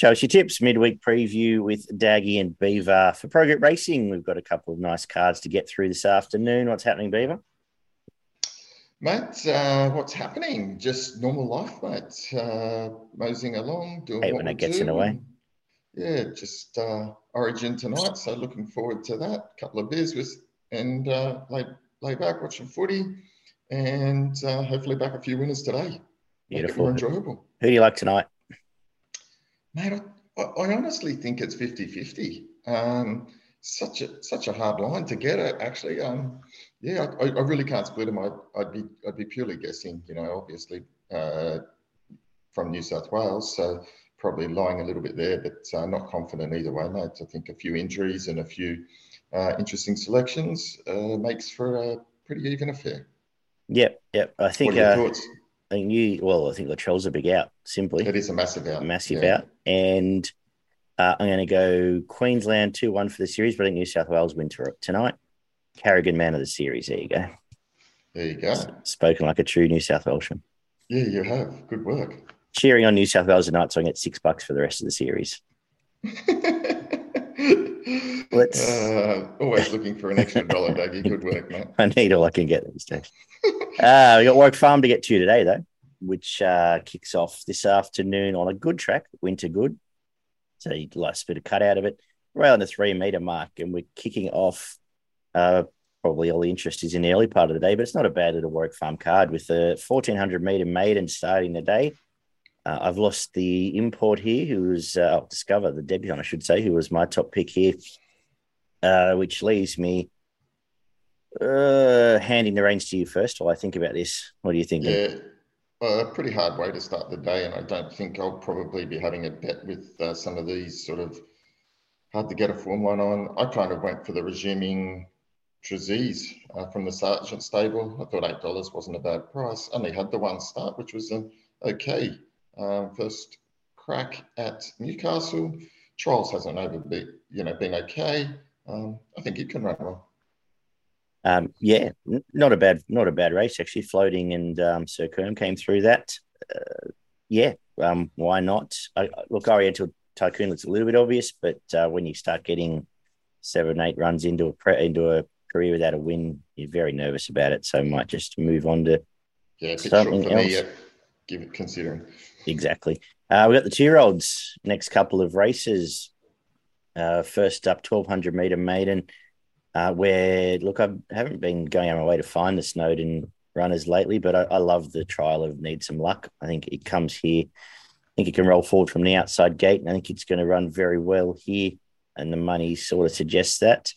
Your tips. Midweek preview with Daggy and Beaver for Pro Group Racing. We've got a couple of nice cards to get through this afternoon. What's happening, Beaver? Mate, uh, what's happening? Just normal life, mate. Uh, moseying along, doing Hey, what when it gets do. in the way. Yeah, just uh, Origin tonight, so looking forward to that. couple of beers with and uh, lay lay back, watch some footy, and uh, hopefully back a few winners today. Beautiful. more enjoyable. Who do you like tonight? Mate, I, I honestly think it's 50-50. Um, such a such a hard line to get it. Actually, um, yeah, I, I really can't split them. I'd, I'd be I'd be purely guessing. You know, obviously uh, from New South Wales, so probably lying a little bit there, but uh, not confident either way, mate. I think a few injuries and a few uh, interesting selections uh, makes for a pretty even affair. Yep, yep. I think what are your uh, thoughts? I think you. Well, I think Latrell's a big out. Simply It is a massive out. massive yeah. out, and uh, I'm going to go Queensland two one for the series, but I think New South Wales win to- tonight. Carrigan man of the series. There you go. There you go. Spoken like a true New South Welshman. Yeah, you have. Good work. Cheering on New South Wales tonight, so I get six bucks for the rest of the series. Let's- Uh, always looking for an extra dollar, Dougie. Good work, mate. I need all I can get these days. uh, we got Warwick Farm to get to today, though, which uh, kicks off this afternoon on a good track, Winter Good. So you a bit of cut out of it, around the three meter mark, and we're kicking off. Uh, probably all the interest is in the early part of the day, but it's not a bad little Warwick Farm card with a 1400 meter maiden starting the day. Uh, I've lost the import here, who was uh, I'll discover the debutante, I should say, who was my top pick here, uh, which leaves me uh, handing the reins to you first while I think about this. What do you think? Yeah, a pretty hard way to start the day, and I don't think I'll probably be having a bet with uh, some of these sort of hard to get a form one on. I kind of went for the resuming Trezise uh, from the Sergeant stable. I thought eight dollars wasn't a bad price. Only had the one start, which was an okay um, first crack at Newcastle. Charles hasn't over you know been okay. Um, I think he can run well. Um, yeah, n- not a bad, not a bad race actually. Floating and um, Sir Kerm came through that. Uh, yeah, um, why not? I, I- look, Oriental Tycoon looks a little bit obvious, but uh, when you start getting seven, eight runs into a pre- into a career without a win, you're very nervous about it. So might just move on to Yeah, Something for me. else. uh, give it considering. Exactly. Uh, we got the two year olds next couple of races. Uh, first up, 1200 meter maiden, uh, where look, I haven't been going out of my way to find the Snowden runners lately, but I, I love the trial of Need Some Luck. I think it comes here. I think it can roll forward from the outside gate, and I think it's going to run very well here. And the money sort of suggests that.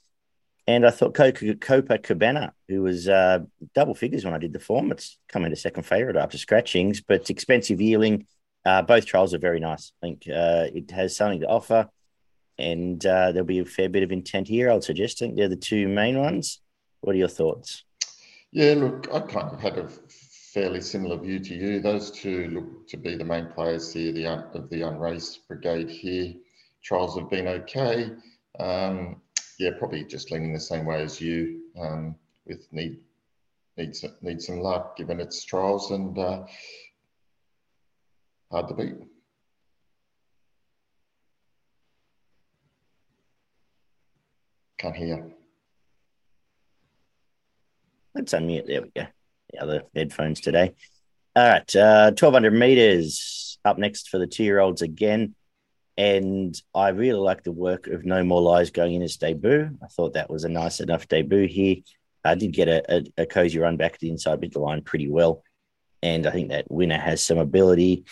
And I thought Copa Cabana, who was uh, double figures when I did the form, it's come into second favourite after scratchings, but expensive yearling. Uh, both trials are very nice. I think uh, it has something to offer, and uh, there'll be a fair bit of intent here. I'd suggest. I think they're the two main ones. What are your thoughts? Yeah, look, I kind of had a fairly similar view to you. Those two look to be the main players here, the of the unraced brigade here. Trials have been okay. Um, yeah, probably just leaning the same way as you. Um, with need need some, need some luck given its trials and uh, hard to beat. Can't hear. Let's unmute. There we go. The other headphones today. All right. Uh, 1200 meters up next for the two year olds again. And I really like the work of No More Lies going in his debut. I thought that was a nice enough debut here. I did get a, a, a cozy run back to the inside the line pretty well. And I think that winner has some ability.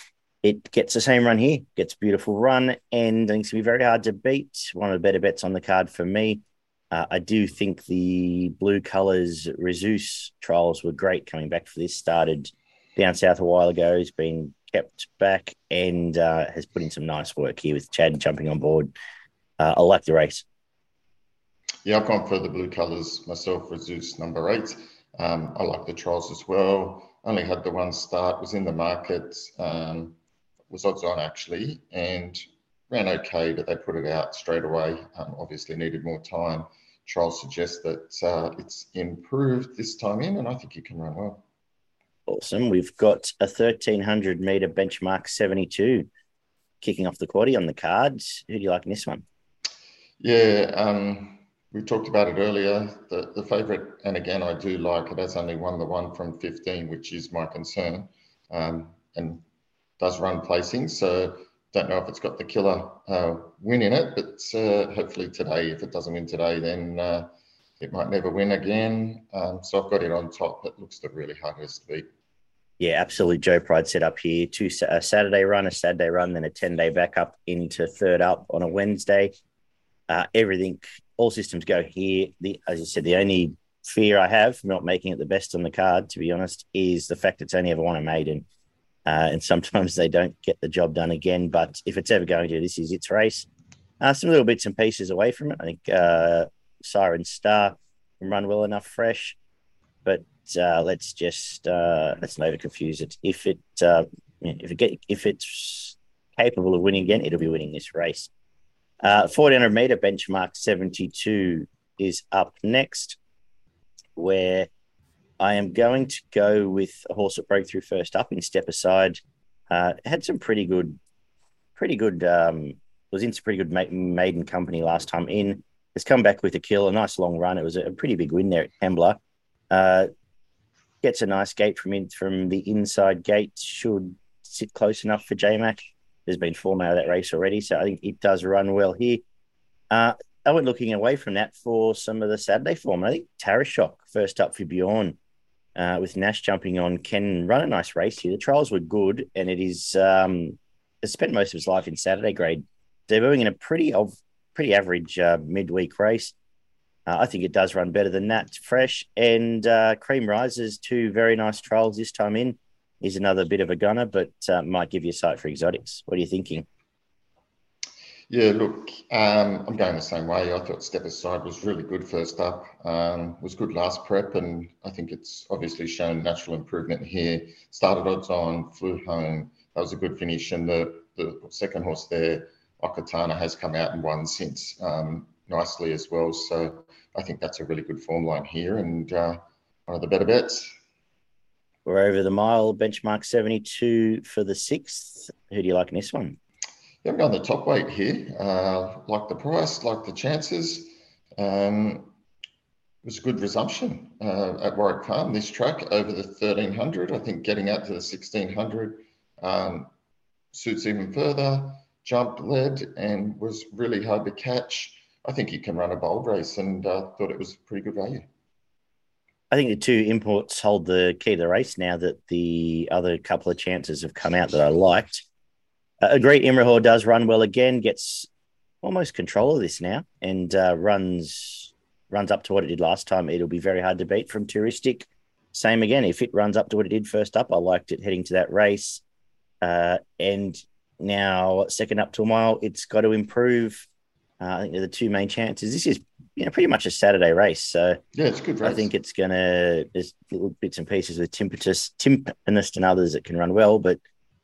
It gets the same run here, gets beautiful run, and I think it's going to be very hard to beat. One of the better bets on the card for me. Uh, I do think the blue colours Rezus trials were great coming back for this. Started down south a while ago, He's been kept back and uh, has put in some nice work here with Chad jumping on board. Uh, I like the race. Yeah, I've gone for the blue colours myself, Rezus number eight. Um, I like the trials as well. Only had the one start, was in the market, um, was odds on actually, and ran okay, but they put it out straight away. Um, obviously, needed more time. Trials suggest that uh, it's improved this time in, and I think he can run well. Awesome. We've got a 1300 meter benchmark 72 kicking off the quaddy on the cards. Who do you like in this one? Yeah, um, we talked about it earlier. The, the favourite, and again, I do like it, has only won the one from 15, which is my concern, um, and does run placing. So don't know if it's got the killer uh, win in it, but uh, hopefully today, if it doesn't win today, then uh, it might never win again. Um, so I've got it on top. It looks the really hardest to beat. Yeah, absolutely. Joe Pride set up here two a Saturday run, a Saturday run, then a ten day backup into third up on a Wednesday. Uh, everything, all systems go here. The as you said, the only fear I have not making it the best on the card, to be honest, is the fact it's only ever won a maiden, uh, and sometimes they don't get the job done again. But if it's ever going to, this is its race. Uh, some little bits and pieces away from it. I think uh, Siren Star can run well enough fresh, but uh, let's just uh, let's not confuse it. If it uh, if it get if it's capable of winning again, it'll be winning this race. Uh, 1400 meter benchmark 72 is up next, where I am going to go with a horse that broke through first up in step aside. Uh, had some pretty good, pretty good. Um, was in some pretty good maiden company last time in. Has come back with a kill, a nice long run. It was a pretty big win there at Kembla. Uh, gets a nice gate from in, from the inside gate. Should sit close enough for JMac. There's been form out of that race already, so I think it does run well here. Uh, I went looking away from that for some of the Saturday form. I think Taraashoq first up for Bjorn uh, with Nash jumping on can run a nice race here. The trials were good, and it is um, has spent most of his life in Saturday grade, debuting in a pretty of pretty average uh, midweek race. Uh, I think it does run better than that. Fresh and uh, Cream Rises, two very nice trials this time in. Is another bit of a gunner, but uh, might give you a sight for exotics. What are you thinking? Yeah, look, um, I'm going the same way. I thought Step Aside was really good first up. Um, was good last prep, and I think it's obviously shown natural improvement here. Started odds on, flew home. That was a good finish, and the the second horse there, Okatana, has come out and won since um, nicely as well. So I think that's a really good form line here, and uh, one of the better bets. We're over the mile, benchmark 72 for the sixth. Who do you like in this one? Yeah, I'm going the top weight here. Uh, like the price, like the chances. Um, it was a good resumption uh, at Warwick Farm, this track over the 1300. I think getting out to the 1600 um, suits even further. Jumped, led, and was really hard to catch. I think he can run a bold race and uh, thought it was pretty good value. I think the two imports hold the key to the race now that the other couple of chances have come out that I liked. Uh, agree, Imrahor does run well again, gets almost control of this now, and uh, runs runs up to what it did last time. It'll be very hard to beat from Touristic. Same again. If it runs up to what it did first up, I liked it heading to that race. Uh, and now, second up to a mile, it's got to improve. Uh, I think they're the two main chances. This is you know, pretty much a Saturday race. So yeah, it's good. Race. I think it's gonna there's little bits and pieces with Timpetus, Timpanist and others that can run well, but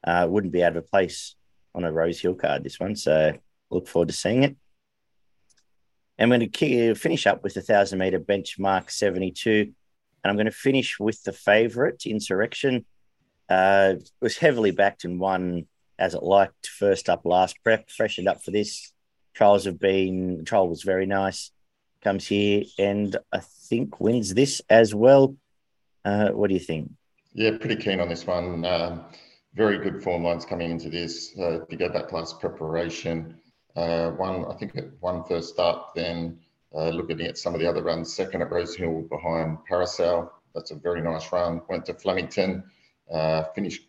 uh, wouldn't be out of place on a Rose Hill card. This one, so look forward to seeing it. I'm going to finish up with the thousand meter benchmark 72, and I'm going to finish with the favourite Insurrection. Uh, was heavily backed and won as it liked first up last prep, freshened up for this. Trials have been trial was very nice comes here and I think wins this as well. Uh, what do you think? Yeah, pretty keen on this one. Um, very good form lines coming into this. Uh, if you go back last preparation, uh, one I think it one first start, then uh, looking at some of the other runs, second at Rose Hill behind Parasol. That's a very nice run. Went to Flemington, uh, finished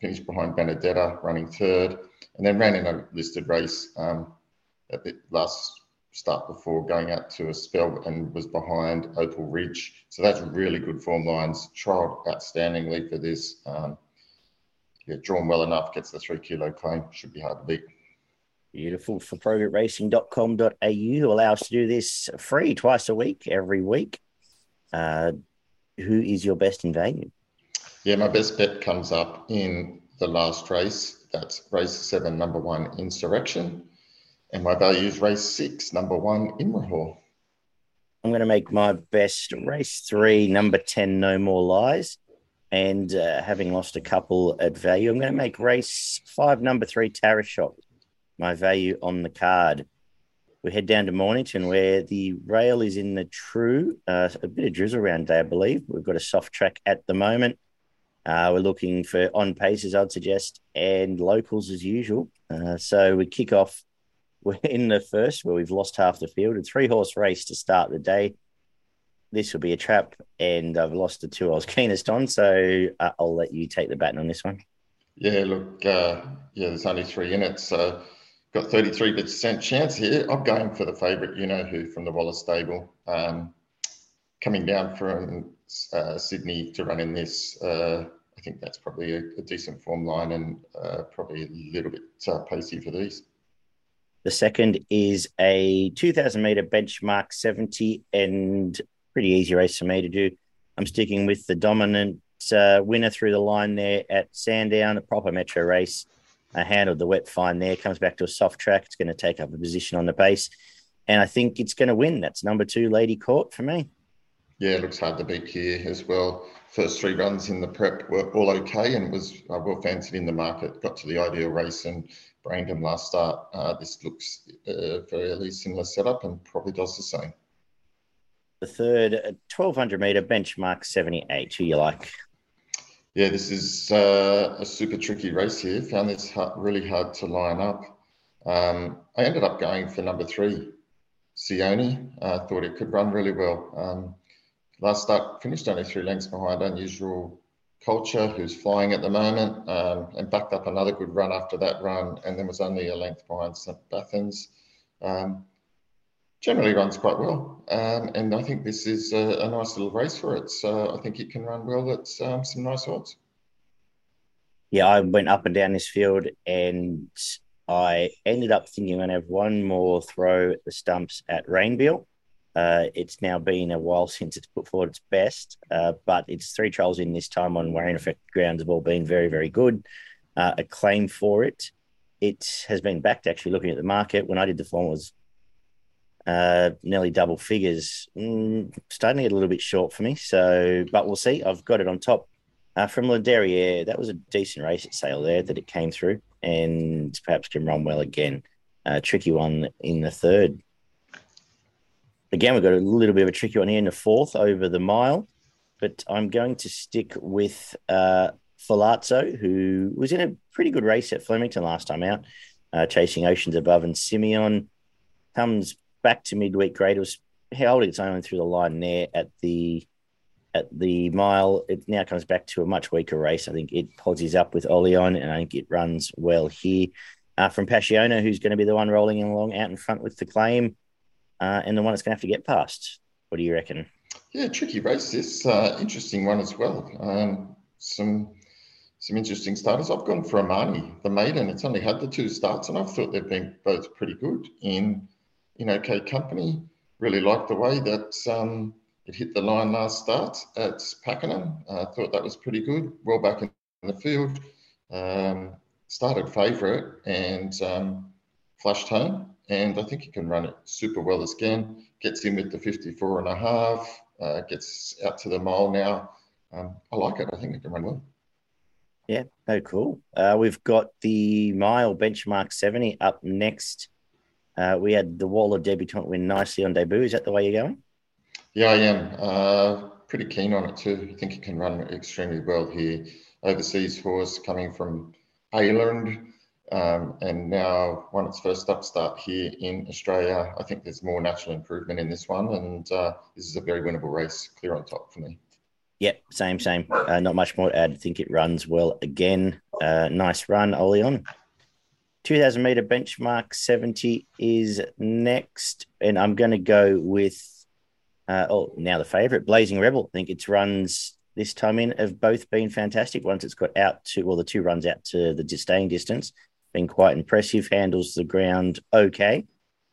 finished behind Benedetta, running third, and then ran in a listed race um, at the last start before going out to a spell and was behind Opal Ridge. So that's really good form lines. Trialled outstandingly for this. Um, yeah, drawn well enough, gets the three kilo claim. Should be hard to beat. Beautiful. For progroupracing.com.au, who allow us to do this free twice a week, every week. Uh, who is your best in value? Yeah, my best bet comes up in the last race. That's race seven, number one, Insurrection. And my value is race six, number one, Imrahor. I'm going to make my best race three, number 10, No More Lies. And uh, having lost a couple at value, I'm going to make race five, number three, Taraashoq. my value on the card. We head down to Mornington where the rail is in the true, uh, a bit of drizzle around day, I believe. We've got a soft track at the moment. Uh, we're looking for on paces, I'd suggest, and locals as usual. Uh, so we kick off. We're in the first where we've lost half the field. A three horse race to start the day. This will be a trap, and I've lost the two I was keenest on. So uh, I'll let you take the baton on this one. Yeah, look, uh, yeah, there's only three in it. So got 33% chance here. I'm going for the favourite, you know who, from the Wallace stable. Um, coming down from uh, Sydney to run in this, uh, I think that's probably a, a decent form line and uh, probably a little bit uh, pacey for these. The second is a 2000 meter benchmark 70 and pretty easy race for me to do. I'm sticking with the dominant uh, winner through the line there at Sandown, a proper metro race. I handled the wet fine there, comes back to a soft track. It's going to take up a position on the base. And I think it's going to win. That's number two, Lady Court, for me. Yeah, it looks hard to beat here as well. First three runs in the prep were all okay and was uh, well fancied in the market. Got to the ideal race and Brandon last start. Uh, this looks a fairly similar setup and probably does the same. The third, 1200 meter benchmark 78. Who you like? Yeah, this is uh, a super tricky race here. Found this really hard to line up. Um, I ended up going for number three, Sione. I uh, thought it could run really well. Um, last start finished only three lengths behind Unusual Culture, who's flying at the moment, um, and backed up another good run after that run, and then was only a length behind St. Bathans. Um, generally runs quite well. Um, and I think this is a, a, nice little race for it. So I think it can run well at um, some nice odds. Yeah, I went up and down this field and I ended up thinking I'm going to have one more throw at the stumps at Rainbeal. Uh, it's now been a while since it's put forward its best, uh, but it's three trials in this time on rain affected grounds have all been very, very good. Uh, a claim for it. It has been backed actually looking at the market. When I did the form, was uh, nearly double figures. Mm, starting to get a little bit short for me. So, but we'll see. I've got it on top. Uh, from La Derriere, that was a decent race at Sale there that it came through and perhaps can run well again. Uh, tricky one in the third. Again, we've got a little bit of a tricky one here in the fourth over the mile, but I'm going to stick with uh, Falazzo, who was in a pretty good race at Flemington last time out, uh, chasing Oceans Above and Simeon. Comes back to midweek grade. It was held its own through the line there at the at the mile. It now comes back to a much weaker race. I think it posies up with Oleon, and I think it runs well here. Uh, from Passiona, who's going to be the one rolling along out in front with the claim, uh, and the one that's going to have to get past. What do you reckon? Yeah, tricky race. This uh, interesting one as well. Um, some some interesting starters. I've gone for Amani, the maiden. It's only had the two starts, and I've thought they've been both pretty good in in OK Company. Really liked the way that um, it hit the line last start at Pakenham. I uh, thought that was pretty good. Well back in the field. Um, started favourite and um, flashed home. And I think he can run it super well again. Gets in with the 54 and a half. Uh, gets out to the mile now. Um, I like it. I think it can run well. Yeah, oh, cool. Uh, we've got the mile benchmark 70 up next. Uh, we had the wall of debutant win nicely on debut. Is that the way you're going? Yeah, I am. Uh, pretty keen on it too. I think he can run extremely well here. Overseas horse coming from Ireland um, and now won its first upstart here in Australia. I think there's more natural improvement in this one, and uh, this is a very winnable race, clear on top for me. Yep, same, same. Uh, not much more to add. I think it runs well again. Uh, nice run, Oleon. 2000 meter benchmark 70 is next. And I'm going to go with, uh, oh, now the favorite, Blazing Rebel. I think its runs this time in have both been fantastic. Once it's got out to, well, the two runs out to the staying distance, been quite impressive, handles the ground okay.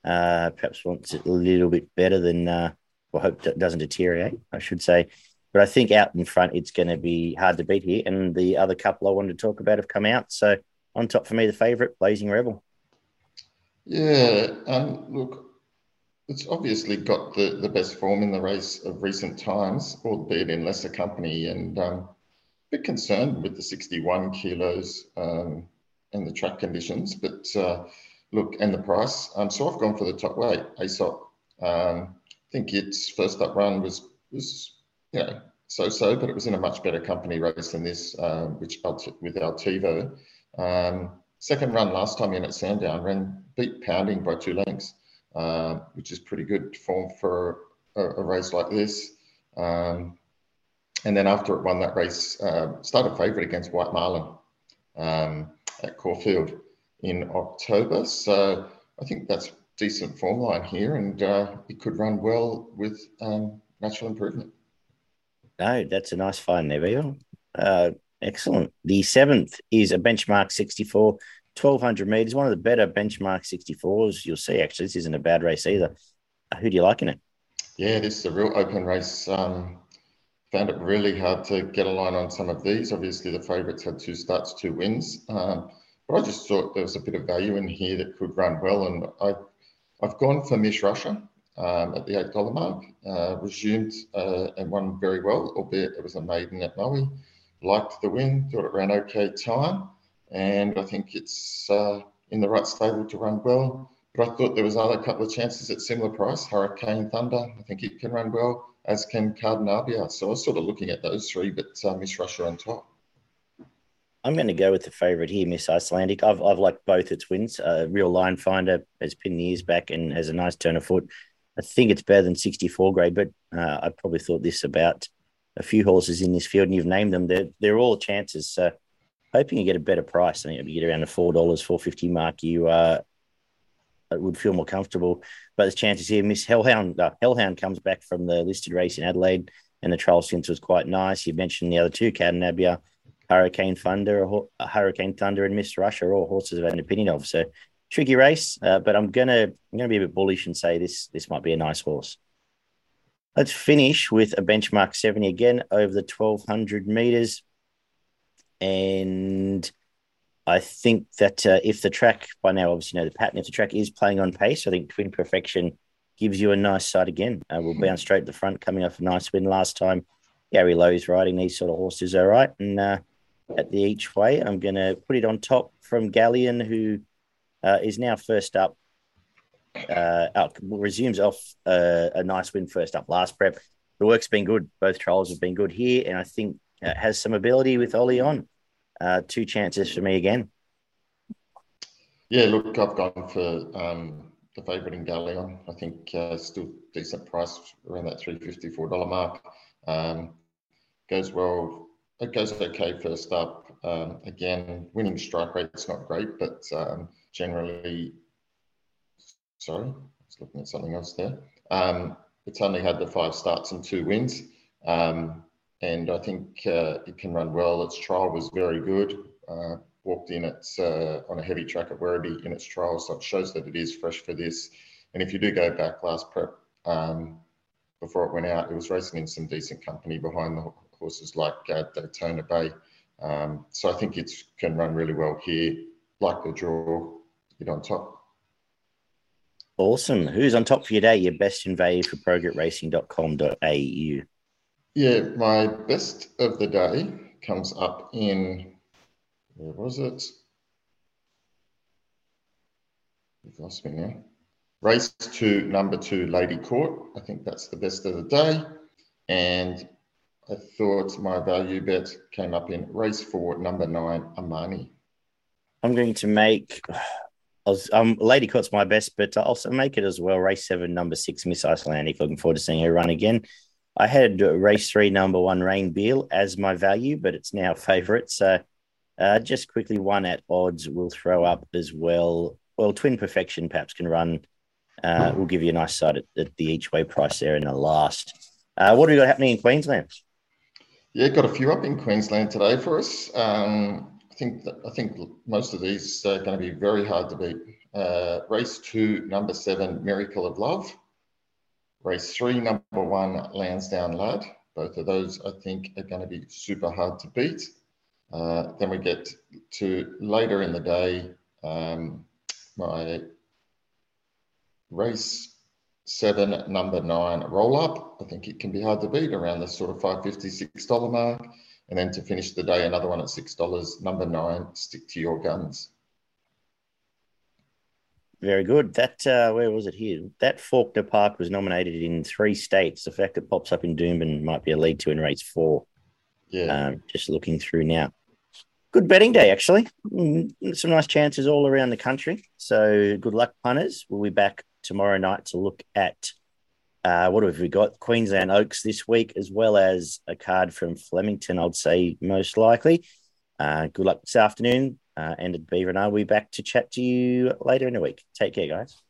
Uh, perhaps wants it a little bit better than, uh, well, hope it doesn't deteriorate, I should say. But I think out in front, it's going to be hard to beat here. And the other couple I wanted to talk about have come out. So on top for me, the favourite, Blazing Rebel. Yeah, um, look, it's obviously got the, the best form in the race of recent times, albeit in lesser company, and um, a bit concerned with the 61 kilos um, and the track conditions. But uh, look, and the price. Um, so I've gone for the top weight, ASOP. Um, I think its first up run was was you know so-so, but it was in a much better company race than this, uh, which with Altivo. Um, second run last time in at Sandown ran beat Pounding by two lengths, uh, which is pretty good form for a, a race like this. Um, and then after it won that race, uh, started favourite against White Marlin um, at Caulfield in October. So I think that's decent form line here, and uh, it could run well with um, natural improvement. No, that's a nice find there, Beaver. Uh, excellent. The seventh is a benchmark 64, 1200 meters, one of the better benchmark 64s you'll see. Actually, this isn't a bad race either. Uh, who do you like in it? Yeah, this is a real open race. Um, found it really hard to get a line on some of these. Obviously, the favourites had two starts, two wins. Um, but I just thought there was a bit of value in here that could run well. And I, I've gone for Miss Russia um, at the $8 mark, uh, resumed uh, and won very well, albeit it was a maiden at Moe. Liked the win, thought it ran okay time. And I think it's uh, in the right stable to run well. But I thought there was other couple of chances at similar price. Hurricane Thunder, I think it can run well, as can Cardinabia. So I was sort of looking at those three, but uh, Miss Russia on top. I'm going to go with the favourite here, Miss Icelandic. I've, I've liked both its wins. Uh, Real Line Finder has pinned the ears back and has a nice turn of foot. I think it's better than 64 grade, but uh, I probably thought this about a few horses in this field, and you've named them. They're, they're all chances. So hoping you get a better price. I think if you get around the $4, 450 mark, you uh, would feel more comfortable. But there's chances here. Miss Hellhound, uh, Hellhound comes back from the listed race in Adelaide, and the trial since was quite nice. You mentioned the other two, Cadenabia, Hurricane Thunder, Hurricane Thunder, and Miss Russia, all horses I've an opinion of. So tricky race, uh, but I'm gonna I'm gonna be a bit bullish and say this this might be a nice horse. Let's finish with a benchmark 70 again over the 1200 meters. And I think that uh, if the track, by now, obviously, you know the pattern, if the track is playing on pace, I think Twin Perfection gives you a nice sight again. Uh, we'll bounce straight to the front, coming off a nice win last time. Gary Lowe's riding these sort of horses, all right. And uh, at the each way, I'm going to put it on top from Galleon, who uh, is now first up. Uh, resumes off uh, a nice win first up last prep. The work's been good. Both trials have been good here, and I think has some ability with Ollie on. Uh, two chances for me again. Yeah, look, I've gone for um, the favourite in Galleon. I think uh, still decent price around that three fifty four dollar mark. Um, goes well. It goes okay first up. Um, again, winning strike rate's not great, but um, generally, sorry, I was looking at something else there. Um, it's only had the five starts and two wins. Um, and I think uh, it can run well. Its trial was very good. Uh, walked in its uh, on a heavy track at Werribee in its trial, so it shows that it is fresh for this. And if you do go back last prep um, before it went out, it was racing in some decent company behind the horses like uh, Daytona Bay. Um, so I think it can run really well here. Like the draw, get on top. Awesome. Who's on top for your day? Your best in value for progroupracing.com.au. Yeah, my best of the day comes up in, where was it? You've lost me now. Race to number two, Lady Court. I think that's the best of the day. And I thought my value bet came up in race four, number nine, Amani. I'm going to make. Was, um, Lady Court's my best, but I'll also make it as well. Race seven, number six, Miss Icelandic. Looking forward to seeing her run again. I had race three, number one, Rain Beal as my value, but it's now favourite. So uh, just quickly, one at odds will throw up as well. Well, Twin Perfection perhaps can run. Uh, we'll give you a nice sight at, at, the each way price there in the last. Uh, what have we got happening in Queensland? Yeah, got a few up in Queensland today for us. Um, think that, I think most of these are going to be very hard to beat. Uh, race two, number seven, Miracle of Love. Race three, number one, Lansdowne Lad. Both of those, I think, are going to be super hard to beat. Uh, then we get to later in the day, um, my race seven, number nine, roll up. I think it can be hard to beat around the sort of $5.50, $6 mark. And then to finish the day, another one at $6, number nine, stick to your guns. Very good. That uh, where was it here? That Faulkner Park was nominated in three states. The fact it pops up in Doomben might be a lead to in race four. Yeah. Um, just looking through now. Good betting day, actually. Mm, Some nice chances all around the country. So good luck, punters. We'll be back tomorrow night to look at uh, what have we got? Queensland Oaks this week, as well as a card from Flemington, I'd say most likely. Uh, good luck this afternoon. Uh, and Beaver and I will be back to chat to you later in the week. Take care, guys.